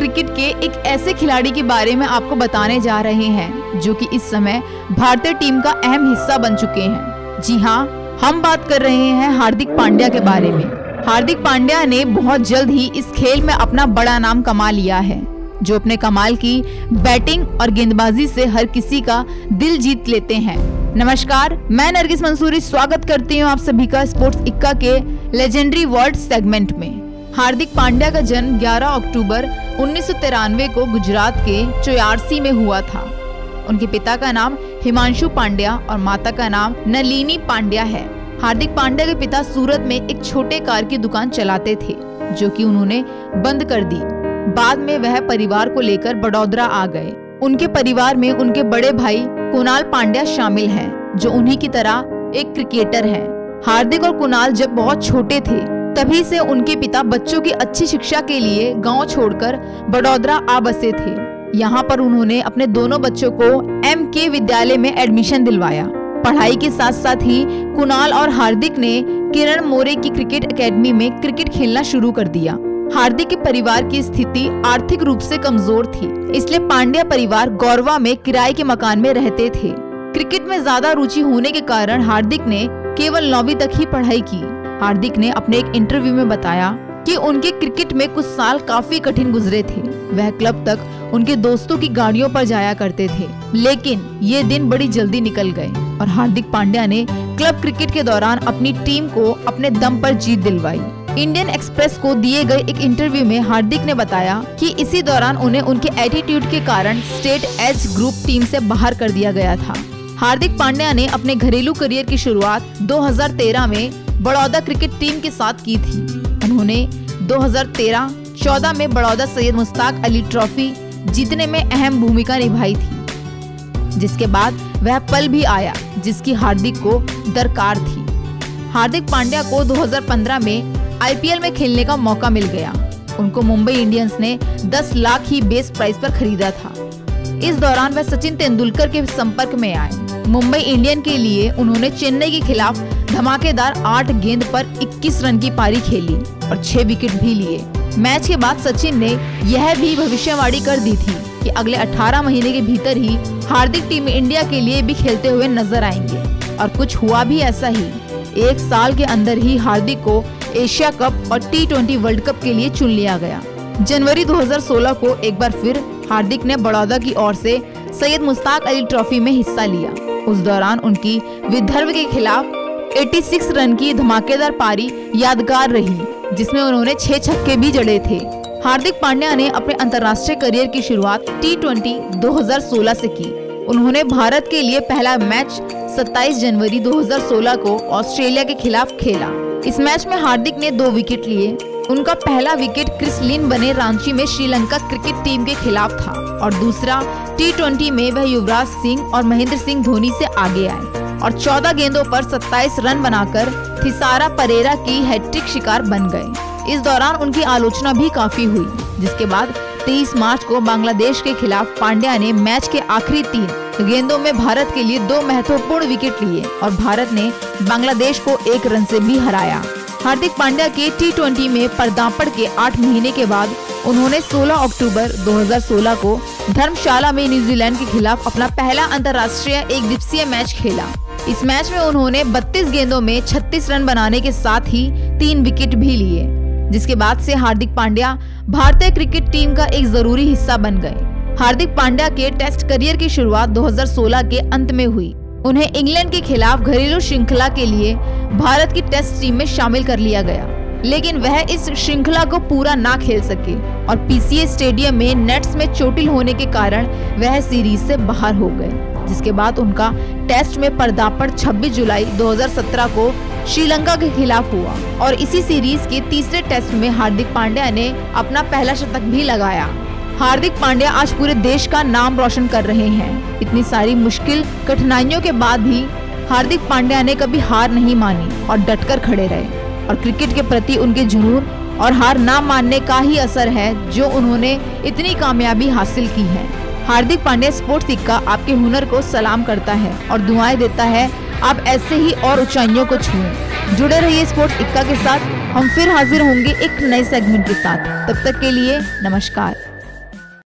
Cricket के एक ऐसे खिलाड़ी के बारे में आपको बताने जा रहे हैं, जो कि इस समय भारतीय टीम का अहम हिस्सा बन चुके हैं। जी हाँ हम बात कर रहे हैं हार्दिक पांड्या के बारे में। हार्दिक पांड्या ने बहुत जल्द ही इस खेल में अपना बड़ा नाम कमा लिया है, जो अपने कमाल की बैटिंग और गेंदबाजी से हर किसी का दिल जीत लेते हैं। नमस्कार, मैं नरगिस मंसूरी, स्वागत करती हूँ आप सभी का स्पोर्ट्स इक्का के लेजेंडरी वर्ल्ड सेगमेंट में। हार्दिक पांड्या का जन्म 11 अक्टूबर उन्नीस सौ तिरानवे को गुजरात के चोयारसी में हुआ था। उनके पिता का नाम हिमांशु पांड्या और माता का नाम नलिनी पांड्या है। हार्दिक पांड्या के पिता सूरत में एक छोटे कार की दुकान चलाते थे जो कि उन्होंने बंद कर दी। बाद में वह परिवार को लेकर बड़ौदरा आ गए। उनके परिवार में उनके बड़े भाई कुणाल पांड्या शामिल हैं, जो उन्हीं की तरह एक क्रिकेटर हैं। हार्दिक और कुणाल जब बहुत छोटे थे तभी से उनके पिता बच्चों की अच्छी शिक्षा के लिए गाँव छोड़कर बड़ौदरा आ बसे थे। यहाँ पर उन्होंने अपने दोनों बच्चों को एम के विद्यालय में एडमिशन दिलवाया। पढ़ाई के साथ साथ ही कुणाल और हार्दिक ने किरण मोरे की क्रिकेट एकेडमी में क्रिकेट खेलना शुरू कर दिया। हार्दिक के परिवार की स्थिति आर्थिक रूप से कमज़ोर थी, इसलिए पांड्या परिवार गौरवा में किराए के मकान में रहते थे। क्रिकेट में ज़्यादा रुचि होने के कारण हार्दिक ने केवल नौवीं तक ही पढ़ाई की। हार्दिक ने अपने एक इंटरव्यू में बताया कि उनके क्रिकेट में कुछ साल काफ़ी कठिन गुजरे थे। वह क्लब तक उनके दोस्तों की गाड़ियों पर जाया करते थे। लेकिन ये दिन बड़ी जल्दी निकल गए और हार्दिक पांड्या ने क्लब क्रिकेट के दौरान अपनी टीम को अपने दम पर जीत दिलवाई। इंडियन एक्सप्रेस को दिए गए एक इंटरव्यू में हार्दिक ने बताया कि इसी दौरान उन्हें उनके एटीट्यूड के कारण स्टेट एच ग्रुप टीम से बाहर कर दिया गया था। हार्दिक पांड्या ने अपने घरेलू करियर की शुरुआत 2013 में बड़ौदा क्रिकेट टीम के साथ की थी। उन्होंने 2013-14 में बड़ौदा सैयद मुश्ताक अली ट्रॉफी जीतने में अहम भूमिका निभाई थी। जिसके बाद वह पल भी आया, जिसकी हार्दिक को दरकार थी। हार्दिक पांड्या को 2015 में आईपीएल में खेलने का मौका मिल गया। उनको मुंबई इंडियंस ने 10 लाख ही बेस प्राइस पर खरीदा था। इस दौरान वह सचिन तेंदुलकर के संपर्क में आए। मुंबई इंडियन के लिए उन्होंने चेन्नई के खिलाफ धमाकेदार आठ गेंद पर 21 रन की पारी खेली और छह विकेट भी लिए। मैच के बाद सचिन ने यह भी भविष्यवाणी कर दी थी कि अगले 18 महीने के भीतर ही हार्दिक टीम इंडिया के लिए भी खेलते हुए नज़र आएँगे। और कुछ हुआ भी ऐसा ही। एक साल के अंदर ही हार्दिक को एशिया कप और टी वर्ल्ड कप के लिए चुन लिया गया। जनवरी 2016 को एक बार फिर हार्दिक ने बड़ौदा की ओर से सैयद मुश्ताक अली ट्रॉफी में हिस्सा लिया। उस दौरान उनकी विदर्भ के खिलाफ 86 रन की धमाकेदार पारी यादगार रही, जिसमें उन्होंने छह छक्के भी जड़े थे। हार्दिक पांड्या ने अपने अंतर्राष्ट्रीय करियर की शुरुआत टी ट्वेंटी से की। उन्होंने भारत के लिए पहला मैच 27 जनवरी 2016 को ऑस्ट्रेलिया के खिलाफ खेला। इस मैच में हार्दिक ने दो विकेट लिए। उनका पहला विकेट क्रिस लिन बने रांची में श्रीलंका क्रिकेट टीम के खिलाफ था और दूसरा टी में वह युवराज सिंह और महेंद्र सिंह धोनी से आगे आए। और 14 गेंदों पर 27 रन बनाकर थिसारा परेरा की हैट्रिक शिकार बन गए। इस दौरान उनकी आलोचना भी काफ़ी हुई, जिसके बाद 23 मार्च को बांग्लादेश के खिलाफ पांड्या ने मैच के आखिरी तीन गेंदों में भारत के लिए दो महत्वपूर्ण विकेट लिए और भारत ने बांग्लादेश को एक रन से भी हराया। हार्दिक पांड्या के टी में पर्दापड़ के आठ महीने के बाद उन्होंने 16 अक्टूबर 2016 को धर्मशाला में न्यूजीलैंड के खिलाफ अपना पहला अंतर्राष्ट्रीय एक दिवसीय मैच खेला। इस मैच में उन्होंने 32 गेंदों में 36 रन बनाने के साथ ही तीन विकेट भी लिए, जिसके बाद से हार्दिक पांड्या भारतीय क्रिकेट टीम का एक ज़रूरी हिस्सा बन गए। हार्दिक पांड्या के टेस्ट करियर की शुरुआत 2016 के अंत में हुई। उन्हें इंग्लैंड के खिलाफ घरेलू श्रृंखला के लिए भारत की टेस्ट टीम में शामिल कर लिया गया। लेकिन वह इस श्रृंखला को पूरा ना खेल सके और पीसीए स्टेडियम में नेट्स में चोटिल होने के कारण वह सीरीज़ से बाहर हो गए। जिसके बाद उनका टेस्ट में पर्दापड़ 26 जुलाई 2017 को श्रीलंका के खिलाफ हुआ। और इसी सीरीज़ के तीसरे टेस्ट में हार्दिक पांड्या ने अपना पहला शतक भी लगाया। हार्दिक पांड्या आज पूरे देश का नाम रोशन कर रहे हैं। इतनी सारी मुश्किल कठिनाइयों के बाद भी हार्दिक पांड्या ने कभी हार नहीं मानी और डटकर खड़े रहे। और क्रिकेट के प्रति उनके जुनून और हार ना मानने का ही असर है जो उन्होंने इतनी कामयाबी हासिल की है। हार्दिक पांडे स्पोर्ट्स सिक्का आपके हुनर को सलाम करता है और दुआएँ देता है, आप ऐसे ही और ऊंचाइयों को छुएँ। जुड़े रहिए स्पोर्ट्स इक्का के साथ, हम फिर हाजिर होंगे एक नए सेगमेंट के साथ। तब तक के लिए नमस्कार।